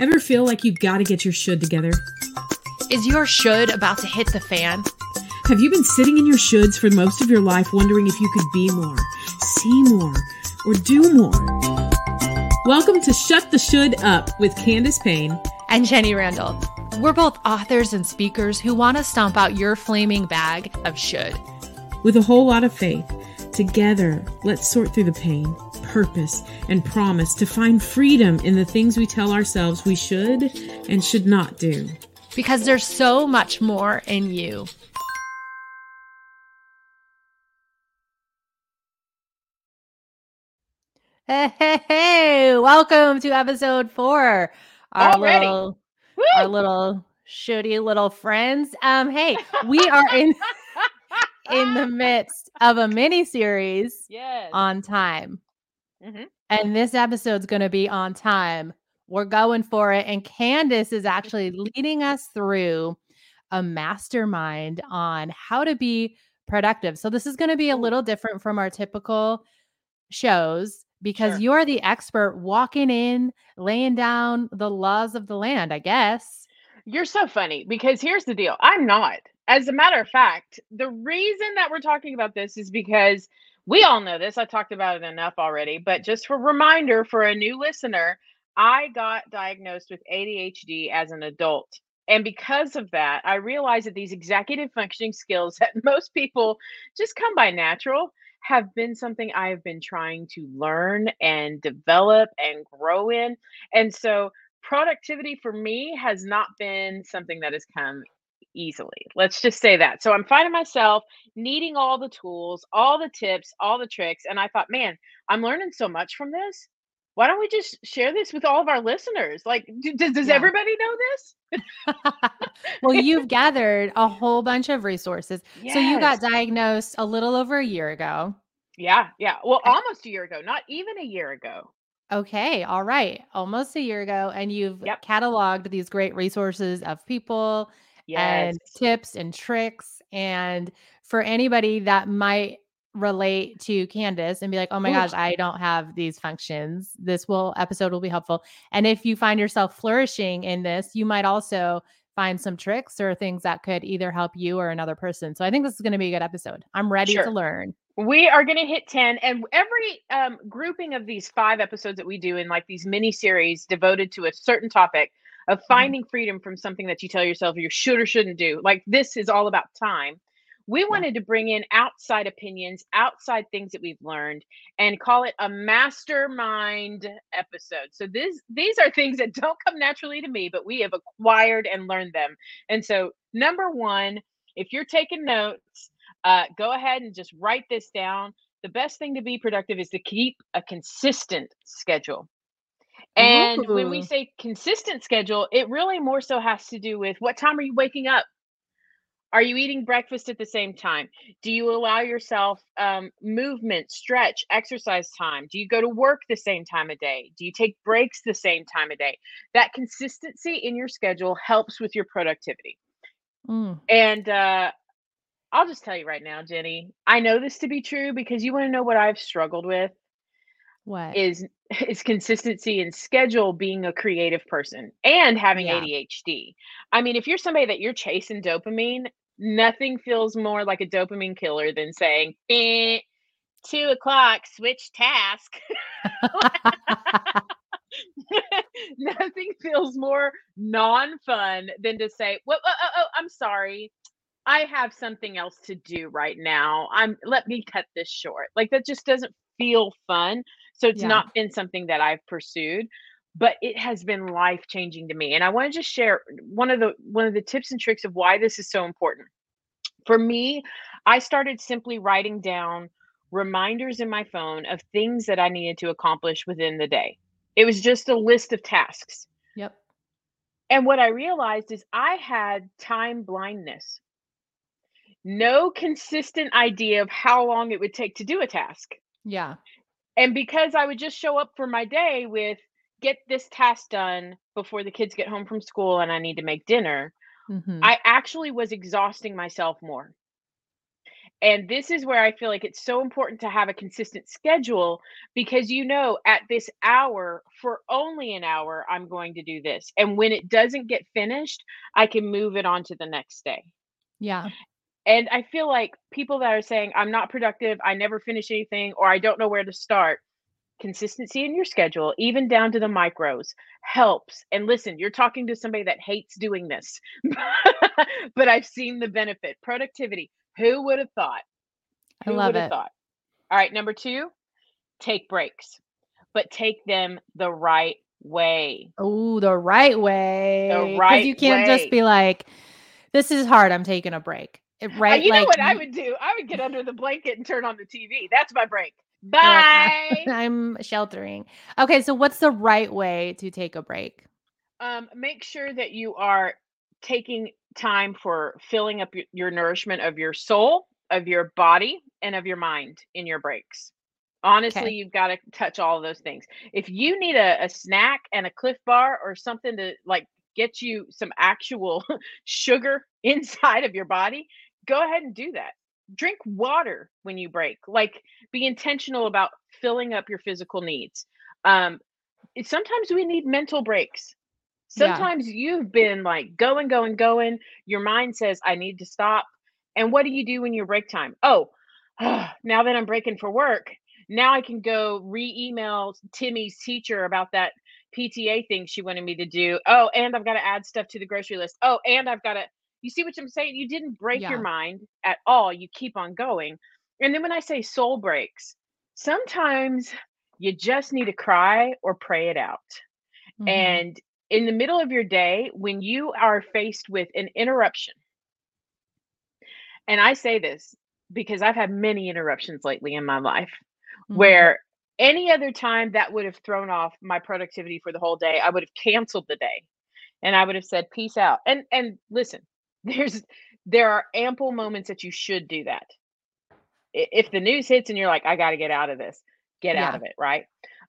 Ever feel like you've got to get your should together? Is your should about to hit the fan? Have you been sitting in your shoulds for most of your life wondering if you could be more, see more, or do more? Welcome to Shut the Should Up with Candace Payne and Jenny Randle. We're both authors and speakers who want to stomp out your flaming bag of should. With a whole lot of faith, together, let's sort through the pain purpose, and promise to find freedom in the things we tell ourselves we should and should not do. Because there's so much more in you. Hey, hey, hey, welcome to episode four. Our Already. little Woo! our little shitty little friends. Um, hey, we are in in the midst of a mini series yes. on time. Mm-hmm. And this episode's going to be on time. We're going for it. And Candace is actually leading us through a mastermind on how to be productive. So this is going to be a little different from our typical shows because sure. you're the expert walking in, laying down the laws of the land, I guess. You're so funny because here's the deal I'm not. As a matter of fact, the reason that we're talking about this is because we all know this. I talked about it enough already, but just for reminder for a new listener, I got diagnosed with ADHD as an adult. And because of that, I realized that these executive functioning skills that most people just come by natural have been something I have been trying to learn and develop and grow in. And so productivity for me has not been something that has come easily. Let's just say that. So I'm finding myself needing all the tools, all the tips, all the tricks. And I thought, man, I'm learning so much from this. Why don't we just share this with all of our listeners? Like, do, does, does yeah. everybody know this? well, you've gathered a whole bunch of resources. Yes. So you got diagnosed a little over a year ago. Yeah. Yeah. Well, uh almost a year ago, not even a year ago. Okay. All right. Almost a year ago. And you've yep. cataloged these great resources of people yes. and tips and tricks. And for anybody that might relate to Candace and be like, oh my Ooh. gosh, I don't have these functions. This will episode will be helpful. And if you find yourself flourishing in this, you might also find some tricks or things that could either help you or another person. So I think this is going to be a good episode. I'm ready sure. to learn. We are going to hit 10 and every um, grouping of these five episodes that we do in like these mini series devoted to a certain topic of mm-hmm. finding freedom from something that you tell yourself you should or shouldn't do. Like this is all about time. We wanted to bring in outside opinions, outside things that we've learned, and call it a mastermind episode. So this these are things that don't come naturally to me, but we have acquired and learned them. And so, number one, if you're taking notes, uh, go ahead and just write this down. The best thing to be productive is to keep a consistent schedule. And Ooh. when we say consistent schedule, it really more so has to do with what time are you waking up? Are you eating breakfast at the same time? Do you allow yourself um, movement, stretch, exercise time? Do you go to work the same time of day? Do you take breaks the same time of day? That consistency in your schedule helps with your productivity. Mm. And uh, I'll just tell you right now, Jenny, I know this to be true because you want to know what I've struggled with. What is is consistency and schedule being a creative person and having yeah. ADHD. I mean, if you're somebody that you're chasing dopamine, nothing feels more like a dopamine killer than saying, eh, two o'clock, switch task. nothing feels more non-fun than to say, well, oh, oh, oh, I'm sorry. I have something else to do right now. I'm let me cut this short. Like that just doesn't feel fun. So it's yeah. not been something that I've pursued, but it has been life changing to me. And I want to just share one of the one of the tips and tricks of why this is so important. For me, I started simply writing down reminders in my phone of things that I needed to accomplish within the day. It was just a list of tasks. Yep. And what I realized is I had time blindness. No consistent idea of how long it would take to do a task. Yeah. And because I would just show up for my day with get this task done before the kids get home from school and I need to make dinner, mm-hmm. I actually was exhausting myself more. And this is where I feel like it's so important to have a consistent schedule because you know at this hour, for only an hour, I'm going to do this. And when it doesn't get finished, I can move it on to the next day. Yeah. And I feel like people that are saying, I'm not productive, I never finish anything, or I don't know where to start, consistency in your schedule, even down to the micros, helps. And listen, you're talking to somebody that hates doing this, but I've seen the benefit. Productivity. Who would have thought? Who I love it. Thought? All right, number two, take breaks, but take them the right way. Oh, the right way. The right. You can't way. just be like, "This is hard. I'm taking a break." Right? Uh, you like, know what I would do? I would get under the blanket and turn on the TV. That's my break. Bye. I'm sheltering. Okay, so what's the right way to take a break? Um, make sure that you are taking time for filling up your, your nourishment of your soul, of your body, and of your mind in your breaks. Honestly, okay. you've got to touch all of those things. If you need a, a snack and a Clif Bar or something to like get you some actual sugar inside of your body, go ahead and do that. Drink water when you break. Like be intentional about filling up your physical needs. Um, sometimes we need mental breaks. Sometimes yeah. you've been like going, going, going. Your mind says, I need to stop. And what do you do when you break time? Oh, now that I'm breaking for work, now I can go re email Timmy's teacher about that PTA thing she wanted me to do. Oh, and I've got to add stuff to the grocery list. Oh, and I've got to, you see what I'm saying? You didn't break yeah. your mind at all. You keep on going. And then when I say soul breaks, sometimes you just need to cry or pray it out. Mm-hmm. And in the middle of your day, when you are faced with an interruption, and I say this because I've had many interruptions lately in my life mm-hmm. where any other time that would have thrown off my productivity for the whole day, I would have canceled the day and I would have said, peace out. And and listen, there's there are ample moments that you should do that. If the news hits and you're like, I got to get out of this, get yeah. out of it, right?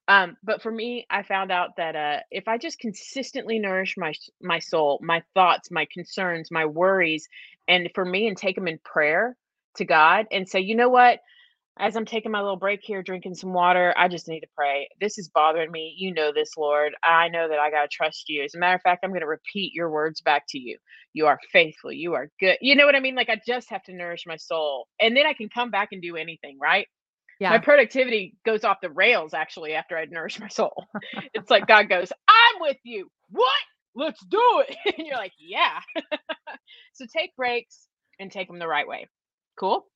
Um, but for me, I found out that uh, if I just consistently nourish my my soul, my thoughts, my concerns, my worries, and for me, and take them in prayer to God, and say, you know what, as I'm taking my little break here, drinking some water, I just need to pray. This is bothering me. You know this, Lord. I know that I got to trust you. As a matter of fact, I'm going to repeat your words back to you. You are faithful. You are good. You know what I mean? Like, I just have to nourish my soul. And then I can come back and do anything, right? Yeah. My productivity goes off the rails actually after I nourish my soul. it's like God goes, I'm with you. What? Let's do it. and you're like, yeah. so take breaks and take them the right way. Cool.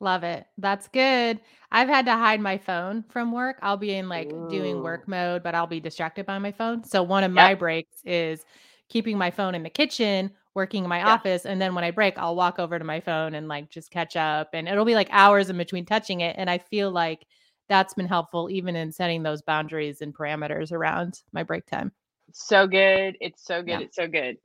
Love it. That's good. I've had to hide my phone from work. I'll be in like Ooh. doing work mode, but I'll be distracted by my phone. So one of yep. my breaks is keeping my phone in the kitchen, working in my yeah. office, and then when I break, I'll walk over to my phone and like just catch up and it'll be like hours in between touching it and I feel like that's been helpful even in setting those boundaries and parameters around my break time. So good. It's so good. Yeah. It's so good.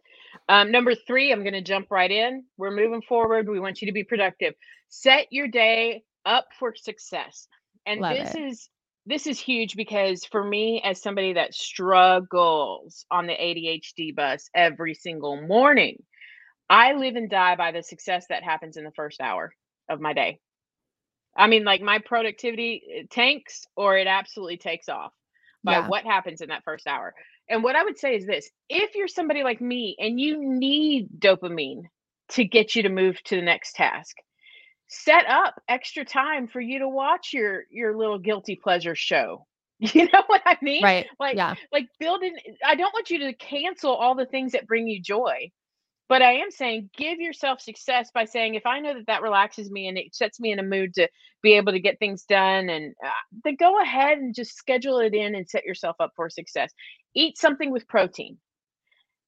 Um, number three, I'm going to jump right in. We're moving forward. We want you to be productive. Set your day up for success. And Love this it. is this is huge because for me as somebody that struggles on the ADHD bus every single morning, I live and die by the success that happens in the first hour of my day. I mean, like my productivity tanks or it absolutely takes off by yeah. what happens in that first hour. And what I would say is this if you're somebody like me and you need dopamine to get you to move to the next task, set up extra time for you to watch your your little guilty pleasure show. You know what I mean? Right. Like yeah. like building I don't want you to cancel all the things that bring you joy. But I am saying give yourself success by saying if I know that that relaxes me and it sets me in a mood to be able to get things done and uh, then go ahead and just schedule it in and set yourself up for success. Eat something with protein.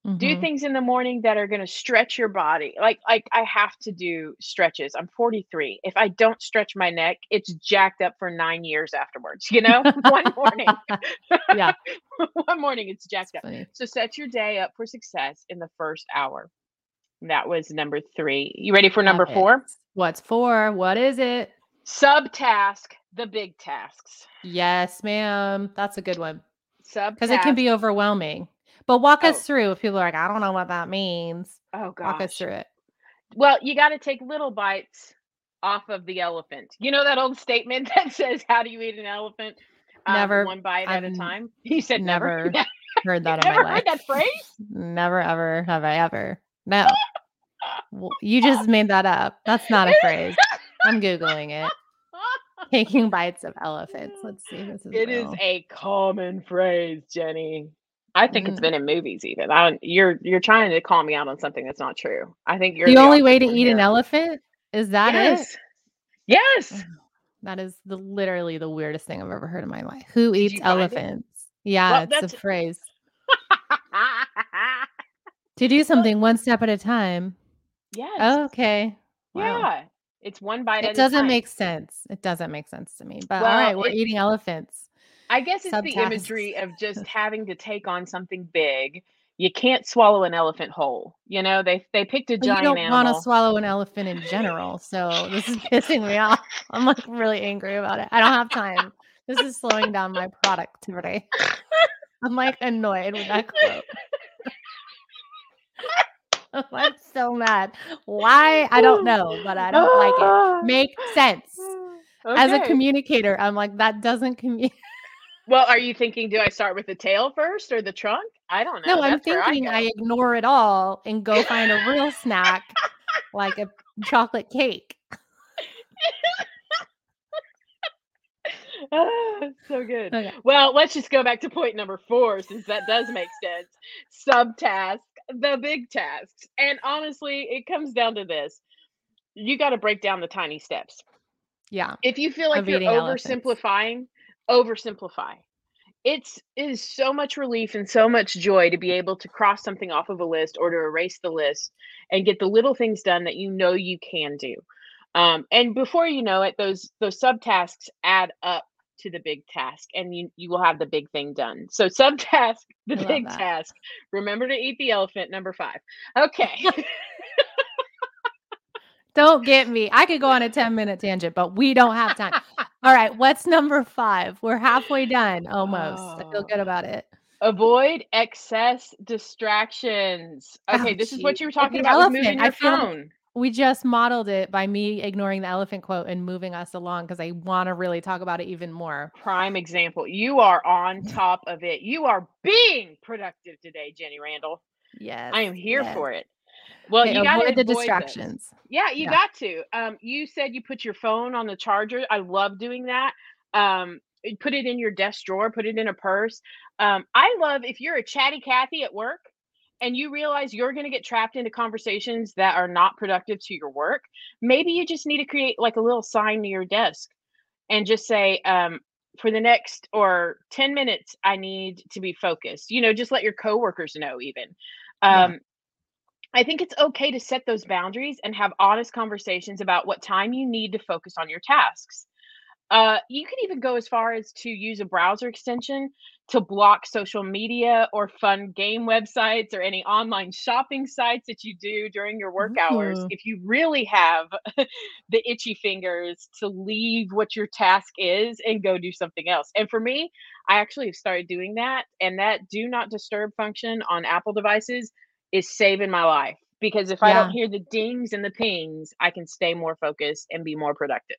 Mm-hmm. Do things in the morning that are going to stretch your body. Like like I have to do stretches. I'm 43. If I don't stretch my neck, it's jacked up for 9 years afterwards, you know? One morning. yeah. One morning it's jacked That's up. Funny. So set your day up for success in the first hour. That was number 3. You ready for number 4? What's 4? What is it? Subtask the big tasks. Yes, ma'am. That's a good one. Sub because it can be overwhelming. But walk oh. us through if people are like, I don't know what that means. Oh, God. Walk us through it. Well, you got to take little bites off of the elephant. You know that old statement that says, "How do you eat an elephant?" Um, never one bite I've at a time. He said never. never. heard that in my life. Heard that phrase? Never ever have I ever. No. you just made that up. That's not a phrase. I'm googling it. Taking bites of elephants. Let's see. This is it real. is a common phrase, Jenny. I think mm. it's been in movies even. I you're you're trying to call me out on something that's not true. I think you're the, the only way to eat here. an elephant is that yes. it? Yes. That is the literally the weirdest thing I've ever heard in my life. Who eats elephants? It? Yeah, well, it's a phrase. to do something one step at a time. Yes. Oh, okay. Wow. Yeah. It's one bite. It doesn't make sense. It doesn't make sense to me. But well, all right, we're it, eating elephants. I guess it's the imagery of just having to take on something big you can't swallow an elephant whole. You know, they they picked a giant. You don't want to swallow an elephant in general, so this is pissing me off. I'm like really angry about it. I don't have time. This is slowing down my productivity. I'm like annoyed with that quote. I'm so mad. Why? I don't know, but I don't like it. Make sense. Okay. As a communicator, I'm like, that doesn't communicate. Well, are you thinking, do I start with the tail first or the trunk? I don't know. No, I'm thinking I, I, ignore it all and go find a real snack like a chocolate cake. oh, so good. Okay. Well, let's just go back to point number four since that does make sense. Subtask, the big tasks. And honestly, it comes down to this you got to break down the tiny steps. Yeah. If you feel like you're oversimplifying, oversimplify it's it is so much relief and so much joy to be able to cross something off of a list or to erase the list and get the little things done that you know you can do um, and before you know it those those subtasks add up to the big task and you you will have the big thing done so subtask the big that. task remember to eat the elephant number five okay Don't get me. I could go on a 10 minute tangent, but we don't have time. All right. What's number five? We're halfway done almost. Oh. I feel oh. good about it. Avoid excess distractions. Oh, okay, oh, this geez. is what you were talking about elephant, with moving your phone. We just modeled it by me ignoring the elephant quote and moving us along because I want to really talk about it even more. Prime example. You are on top of it. You are being productive today, Jenny Randle. Yes. I am here yes. for it. Well, okay, you got to avoid the distractions. Those. Yeah, you yeah. got to. Um, you said you put your phone on the charger. I love doing that. Um, put it in your desk drawer. Put it in a purse. Um, I love if you're a chatty Cathy at work and you realize you're going to get trapped into conversations that are not productive to your work. Maybe you just need to create like a little sign to your desk and just say, um, for the next or 10 minutes, I need to be focused. You know, just let your coworkers know even. Um, yeah. I think it's okay to set those boundaries and have honest conversations about what time you need to focus on your tasks. Uh, you can even go as far as to use a browser extension to block social media or fun game websites or any online shopping sites that you do during your work hours if you really have the itchy fingers to leave what your task is and go do something else. And for me, I actually have started doing that. And that do not disturb function on Apple devices is saving my life because if yeah. I don't hear the dings and the pings, I can stay more focused and be more productive.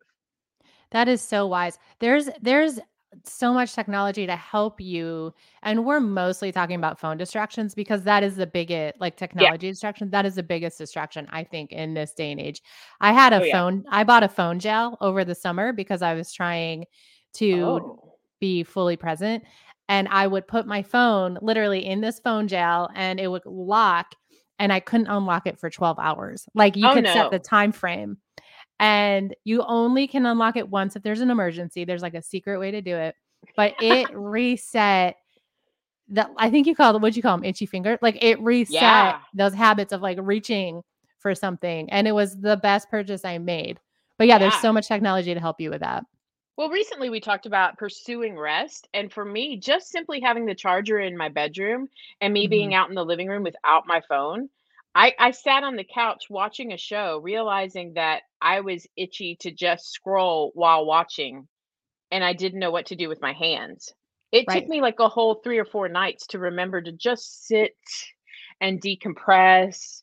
That is so wise. There's there's so much technology to help you and we're mostly talking about phone distractions because that is the biggest like technology yeah. distraction that is the biggest distraction i think in this day and age i had a oh, phone yeah. i bought a phone gel over the summer because i was trying to oh. be fully present and I would put my phone literally in this phone gel and it would lock and I couldn't unlock it for 12 hours. Like you oh, could no. set the time frame and you only can unlock it once if there's an emergency. There's like a secret way to do it, but it reset that I think you call it what'd you call them itchy finger? Like it reset yeah. those habits of like reaching for something. And it was the best purchase I made. But yeah, yeah, there's so much technology to help you with that. Well, recently we talked about pursuing rest. And for me, just simply having the charger in my bedroom and me mm-hmm. being out in the living room without my phone, I, I sat on the couch watching a show, realizing that I was itchy to just scroll while watching and I didn't know what to do with my hands. It right. took me like a whole three or four nights to remember to just sit and decompress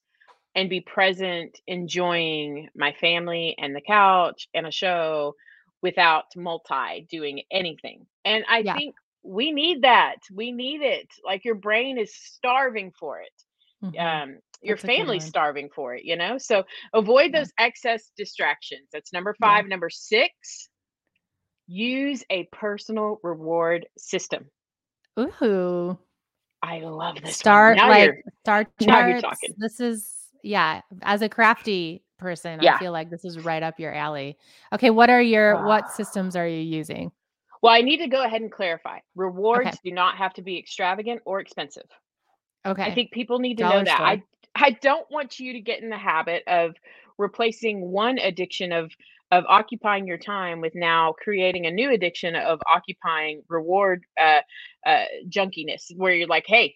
and be present enjoying my family and the couch and a show without multi doing anything. And I yeah. think we need that. We need it. Like your brain is starving for it. Mm-hmm. Um, your family's starving for it, you know? So avoid yeah. those excess distractions. That's number five. Yeah. Number six, use a personal reward system. Ooh. I love this. Start like start charts. This is yeah. As a crafty person, yeah. I feel like this is right up your alley. Okay, what are your what systems are you using? Well, I need to go ahead and clarify. Rewards okay. do not have to be extravagant or expensive. Okay. I think people need to Dollar know that. Store. I I don't want you to get in the habit of replacing one addiction of of occupying your time with now creating a new addiction of occupying reward uh, uh, junkiness, where you're like, hey,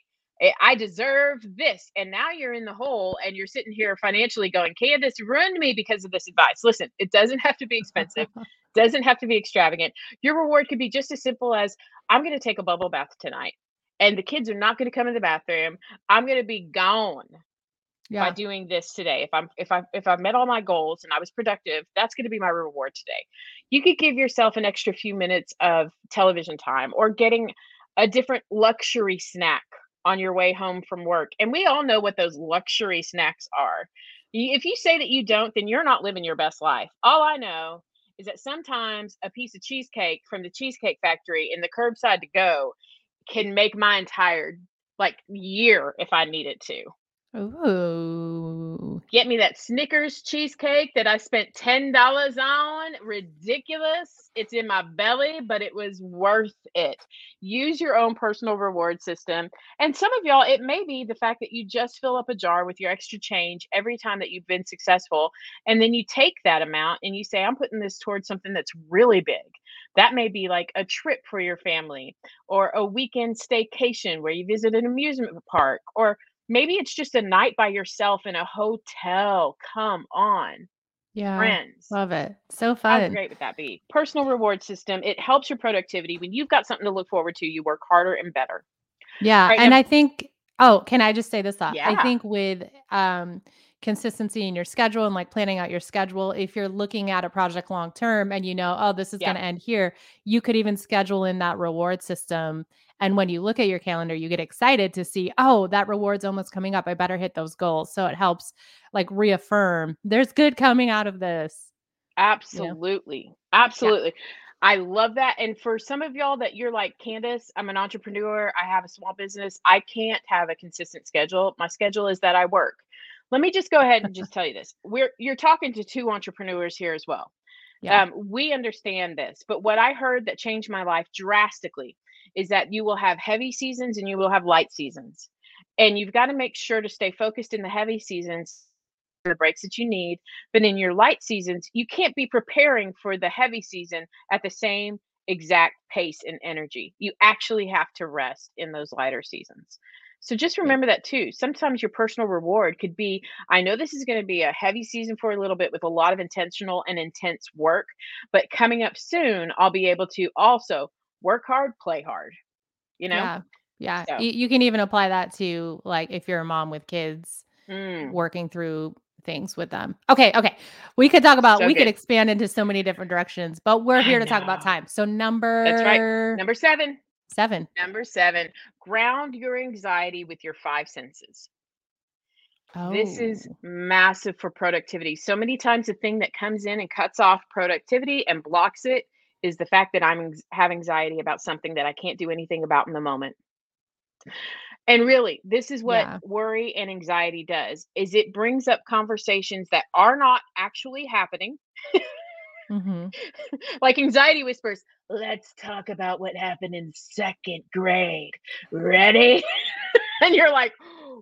I deserve this. And now you're in the hole and you're sitting here financially going, Candace ruined me because of this advice. Listen, it doesn't have to be expensive, doesn't have to be extravagant. Your reward could be just as simple as I'm going to take a bubble bath tonight and the kids are not going to come in the bathroom. I'm going to be gone yeah. by doing this today. If I'm if I if I've met all my goals and I was productive, that's going to be my reward today. You could give yourself an extra few minutes of television time or getting a different luxury snack on your way home from work. And we all know what those luxury snacks are. If you say that you don't, then you're not living your best life. All I know is that sometimes a piece of cheesecake from the cheesecake factory in the curbside to go can make my entire like year if I need it to. Ooh. Get me that Snickers cheesecake that I spent $10 on. Ridiculous. It's in my belly, but it was worth it. Use your own personal reward system. And some of y'all, it may be the fact that you just fill up a jar with your extra change every time that you've been successful. And then you take that amount and you say, I'm putting this towards something that's really big. That may be like a trip for your family or a weekend staycation where you visit an amusement park or maybe it's just a night by yourself in a hotel. Come on. Yeah. Friends. Love it. So fun. How great would that be? Personal reward system. It helps your productivity. When you've got something to look forward to, you work harder and better. Yeah. Right, and now- I think, oh, can I just say this thought? Yeah. I think with um consistency in your schedule and like planning out your schedule. If you're looking at a project long term and you know, oh, this is yeah. going to end here, you could even schedule in that reward system. And when you look at your calendar, you get excited to see, oh, that reward's almost coming up. I better hit those goals. So it helps like reaffirm there's good coming out of this. Absolutely. You know? Absolutely. Yeah. I love that. And for some of y'all that you're like, Candace, I'm an entrepreneur. I have a small business. I can't have a consistent schedule. My schedule is that I work. Let me just go ahead and just tell you this. We're you're talking to two entrepreneurs here as well. Yeah. Um, we understand this, but what I heard that changed my life drastically is that you will have heavy seasons and you will have light seasons. And you've got to make sure to stay focused in the heavy seasons, the breaks that you need. But in your light seasons, you can't be preparing for the heavy season at the same exact pace and energy. You actually have to rest in those lighter seasons. So just remember that too. Sometimes your personal reward could be I know this is going to be a heavy season for a little bit with a lot of intentional and intense work, but coming up soon, I'll be able to also work hard, play hard. You know? Yeah. Yeah. So. You, you, can even apply that to like if you're a mom with kids mm. working through things with them. Okay, okay. We could talk about so we good. could expand into so many different directions, but we're here to talk about time. So number That's right. Number 7. Seven. Number seven, ground your anxiety with your five senses. Oh. This is oh. massive for productivity. So many times, the thing that comes in and cuts off productivity and blocks it is the fact that I'm have anxiety about something that I can't do anything about in the moment. And really, this is what yeah. worry and anxiety does is it brings up conversations that are not actually happening. Mm-hmm. like anxiety whispers, let's talk about what happened in second grade. Ready? and you're like,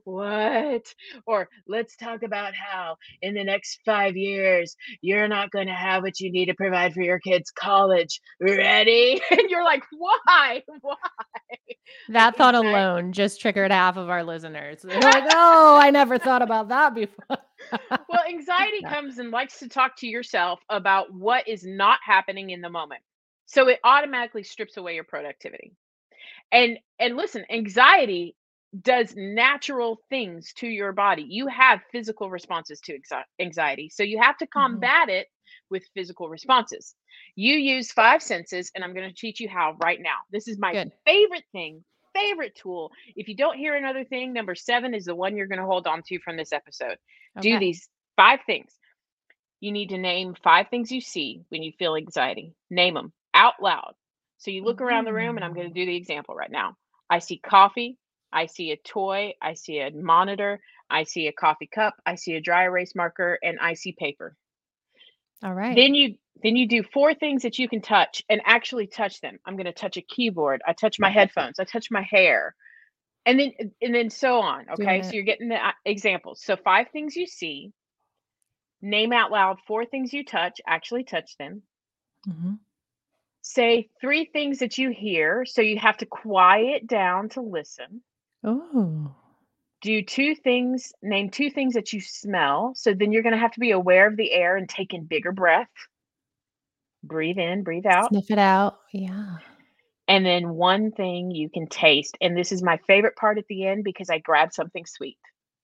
what? Or let's talk about how in the next five years, you're not going to have what you need to provide for your kids' college. Ready? And you're like, why? Why? That thought alone just triggered half of our listeners. They're like, oh, I never thought about that before. well, anxiety comes and likes to talk to yourself about what is not happening in the moment. So it automatically strips away your productivity. And and listen, anxiety does natural things to your body. You have physical responses to anxiety. So you have to mm-hmm. combat mm-hmm. it with physical responses. You use five senses, and I'm going to teach you how right now. This is my Good. favorite thing, favorite tool. If you don't hear another thing, number seven is the one you're going to hold on to from this episode. Okay. Do these five things. You need to name five things you see when you feel anxiety. Name them out loud. So you look around the room, and I'm going to mm. do the example right now. I see coffee. I see a toy. I see a monitor. I see a coffee cup. I see a dry erase marker, and I see paper. All right. Then you then you do four things that you can touch and actually touch them. I'm going to touch a keyboard. I touch my headphones. I touch my hair. And then and then so on, okay? So you're getting the uh, examples. So five things you see. Name out loud four things you touch, actually touch them. Mm-hmm. Say three things that you hear, so you have to quiet down to listen. Oh do two things, name two things that you smell. So then you're going to have to be aware of the air and take in bigger breath. Breathe in, breathe out. Sniff it out. Yeah. And then one thing you can taste. And this is my favorite part at the end because I grab something sweet.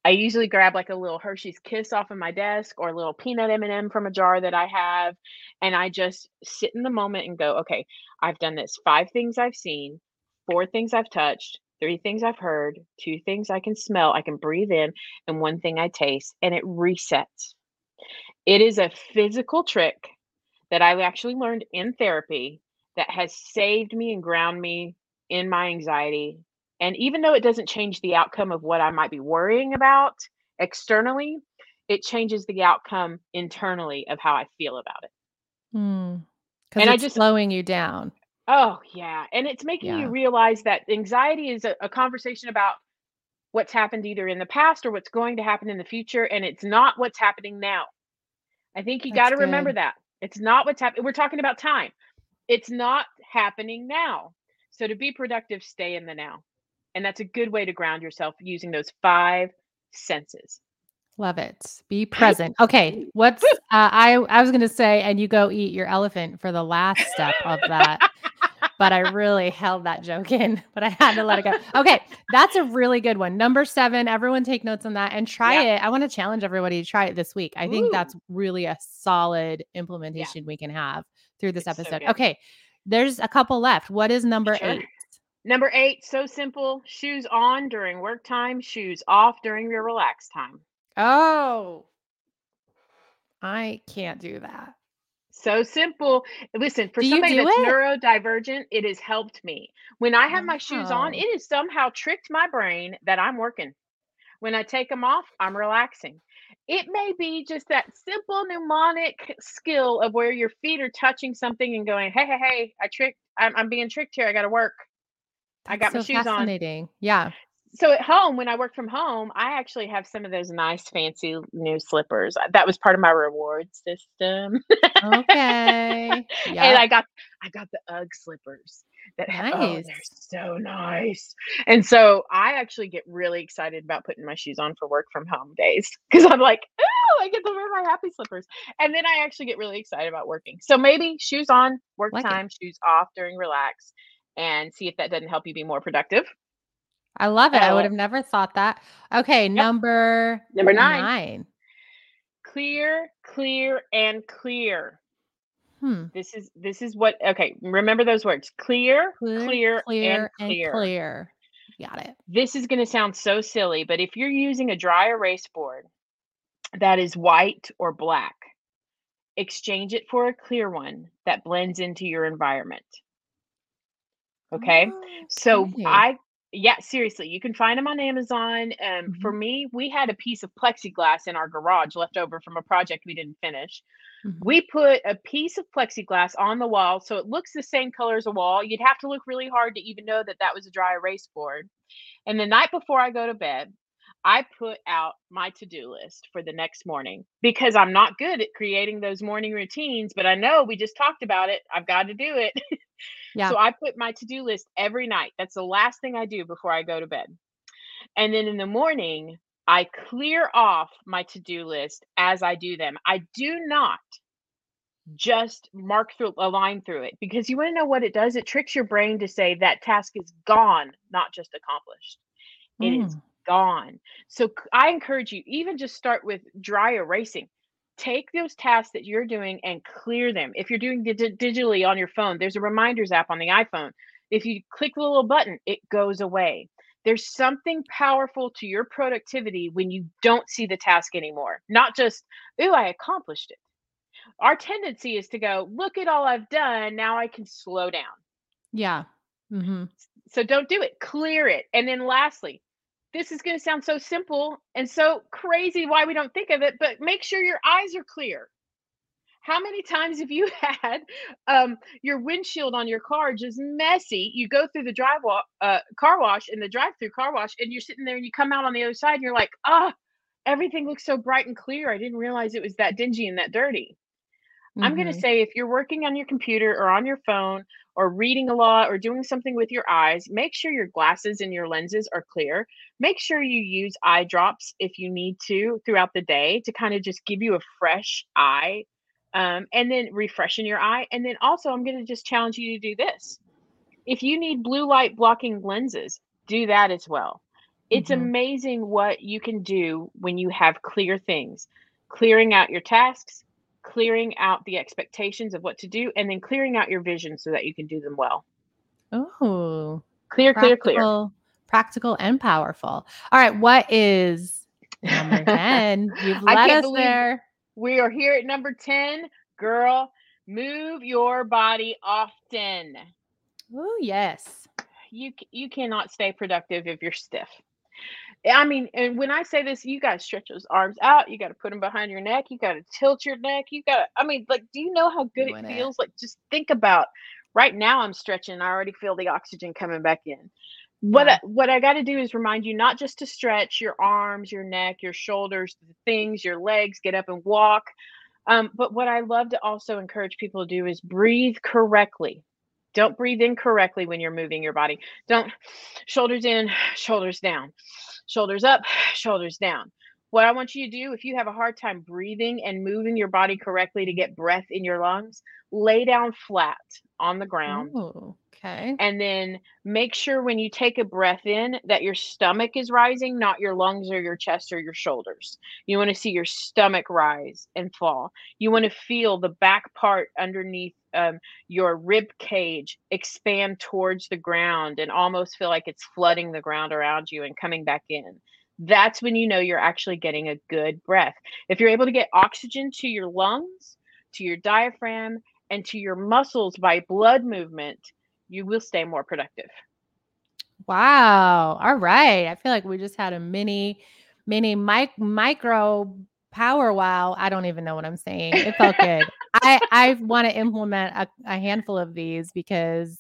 I usually grab like a little Hershey's Kiss off of my desk or a little peanut M&M from a jar that I have and I just sit in the moment and go, "Okay, I've done this. Five things I've seen, four things I've touched, three things I've heard, two things I can smell, I can breathe in, and one thing I taste, and it resets. It is a physical trick that I actually learned in therapy that has saved me and ground me in my anxiety. And even though it doesn't change the outcome of what I might be worrying about externally, it changes the outcome internally of how I feel about it. Mm. And I just slowing you down. Oh, yeah. And it's making you realize that anxiety is a, a conversation about what's happened either in the past or what's going to happen in the future. And it's not what's happening now. I think you got to remember that. It's not what's happening. We're talking about time. It's not happening now. So to be productive, stay in the now. And that's a good way to ground yourself using those five senses. Love it. Be present. Okay. What's uh, I I was going to say and you go eat your elephant for the last step of that. but I really held that joke in, but I had to let it go. Okay, that's a really good one. Number 7, everyone take notes on that and try yeah. it. I want to challenge everybody to try it this week. I think Ooh. that's really a solid implementation yeah. we can have through this it's episode. So okay. There's a couple left. What is number sure. 8? Number 8, so simple. Shoes on during work time, shoes off during your relaxed time. Oh, I can't do that. So simple. Listen, for Do somebody that's it? neurodivergent, it has helped me. When I have my shoes on, it has somehow tricked my brain that I'm working. When I take them off, I'm relaxing. It may be just that simple mnemonic skill of where your feet are touching something and going, "Hey, hey, hey! I tricked. I'm, I'm being tricked here. I got to work. I got my shoes on." Fascinating. Yeah so at home when i work from home i actually have some of those nice fancy new slippers. Uh, that was part of my reward system. Okay. Yeah. and i got i got the ugg slippers that nice. oh, they're so nice. And so i actually get really excited about putting my shoes on for work from home days because i'm like oh i get to wear my happy slippers. And then i actually get really excited about working. So maybe shoes on work like time it. shoes off during relax and see if that doesn't help you be more productive I love it. I would have never thought that. Okay, yep. number number nine. nine. Clear, clear, and clear. Hmm. This is this is what okay. Remember those words: clear, clear, clear, clear and clear. And clear. Got it. This is going to sound so silly, but if you're using a dry erase board that is white or black, exchange it for a clear one that blends into your environment. Okay. Oh, so I yeah, seriously, you can find them on Amazon. Um, mm-hmm. For me, we had a piece of plexiglass in our garage left over from a project we didn't finish. Mm-hmm. We put a piece of plexiglass on the wall so it looks the same color as a wall. You'd have to look really hard to even know that that was a dry erase board. And the night before I go to bed, I put out my to do list for the next morning because I'm not good at creating those morning routines, but I know we just talked about it. I've got to do it. Yeah. So I put my to do list every night. That's the last thing I do before I go to bed. And then in the morning, I clear off my to do list as I do them. I do not just mark through a line through it because you want to know what it does? It tricks your brain to say that task is gone, not just accomplished. It mm. is gone. So I encourage you, even just start with dry erasing. Take those tasks that you're doing and clear them. If you're doing it digitally on your phone, there's a reminders app on the iPhone. If you click the little button, it goes away. There's something powerful to your productivity when you don't see the task anymore. Not just, ooh, I accomplished it. Our tendency is to go, look at all I've done. Now I can slow down. Yeah. Mm-hmm. So don't do it. Clear it. And then lastly, this is going to sound so simple and so crazy why we don't think of it, but make sure your eyes are clear. How many times have you had um, your windshield on your car just messy? You go through the drive wa- uh, car wash in the drive-through car wash, and you're sitting there, and you come out on the other side, and you're like, ah, oh, everything looks so bright and clear. I didn't realize it was that dingy and that dirty. Mm-hmm. I'm going to say if you're working on your computer or on your phone or reading a lot or doing something with your eyes, make sure your glasses and your lenses are clear. Make sure you use eye drops if you need to throughout the day to kind of just give you a fresh eye um, and then refreshing your eye. And then also, I'm going to just challenge you to do this. If you need blue light blocking lenses, do that as well. It's mm-hmm. amazing what you can do when you have clear things, clearing out your tasks, clearing out the expectations of what to do and then clearing out your vision so that you can do them well. Oh, clear, clear, clear. Practical and powerful. All right. What is number 10? You've led us there. We are here at number 10. Girl, move your body often. Oh, yes. You you cannot stay productive if you're stiff. I mean, and when I say this, you got to stretch those arms out. You got to put them behind your neck. You got to tilt your neck. You got to, I mean, like, do you know how good Doing it feels? It. Like, just think about right now, I'm stretching. I already feel the oxygen coming back in. What yeah. I, what I got to do is remind you not just to stretch your arms, your neck, your shoulders, the things, your legs, get up and walk. Um, but what I love to also encourage people to do is breathe correctly. Don't breathe incorrectly when you're moving your body. Don't shoulders in, shoulders down shoulders up, shoulders down. What I want you to do, if you have a hard time breathing and moving your body correctly to get breath in your lungs, lay down flat on the ground. Ooh, okay. And then make sure when you take a breath in that your stomach is rising, not your lungs or your chest or your shoulders. You want to see your stomach rise and fall. You want to feel the back part underneath um, your rib cage expand towards the ground and almost feel like it's flooding the ground around you and coming back in. That's when you know you're actually getting a good breath. If you're able to get oxygen to your lungs, to your diaphragm, and to your muscles by blood movement, you will stay more productive. Wow. All right. I feel like we just had a mini, mini mic, micro power wow. I don't even know what I'm saying. It felt good. I I want to implement a, a handful of these because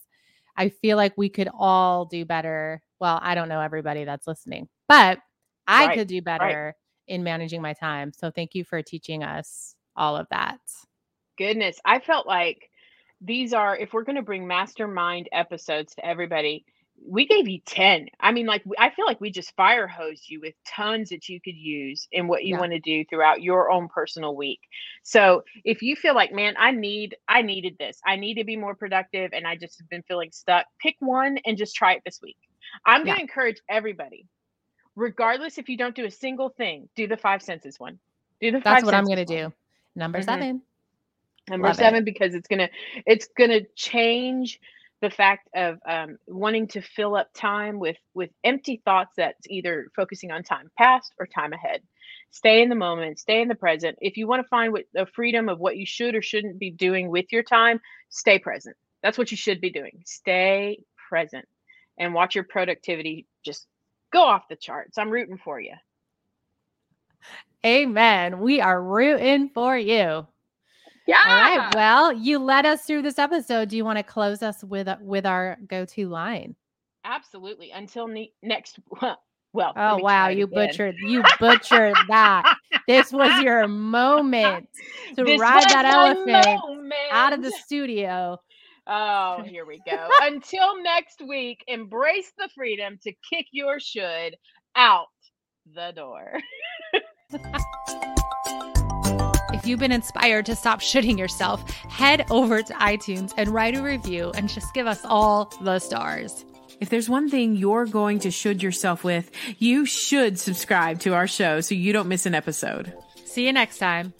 I feel like we could all do better. Well, I don't know everybody that's listening, but I right, could do better right. in managing my time. So thank you for teaching us all of that. Goodness, I felt like these are if we're going to bring mastermind episodes to everybody, we gave you 10 i mean like i feel like we just fire hosed you with tons that you could use in what you yeah. want to do throughout your own personal week. So if you feel like man i need i needed this. I need to be more productive and i just have been feeling stuck pick one and just try it this week. I'm going to encourage everybody regardless if you don't do a single thing do the five senses one. Do the that's what i'm going to do. Number mm-hmm. seven number Love seven it. because it's gonna it's gonna change the fact of um, wanting to fill up time with with empty thoughts that's either focusing on time past or time ahead. Stay in the moment stay in the present. If you want to find what the freedom of what you should or shouldn't be doing with your time stay present. That's what you should be doing. Stay present and watch your productivity just go off the charts. I'm rooting for you amen. We are rooting for you yeah. All right. Well, you led us through this episode. Do you want to close us with uh, with our go-to line? Absolutely. Until ne- next. Well. Oh wow! You again. butchered. You butchered that. This was your moment to this ride that elephant moment. out of the studio. Oh, here we go. Until next week, embrace the freedom to kick your should out the door. If you've been inspired to stop shitting yourself, head over to iTunes and write a review and just give us all the stars. If there's one thing you're going to should yourself with, you should subscribe to our show so you don't miss an episode. See you next time.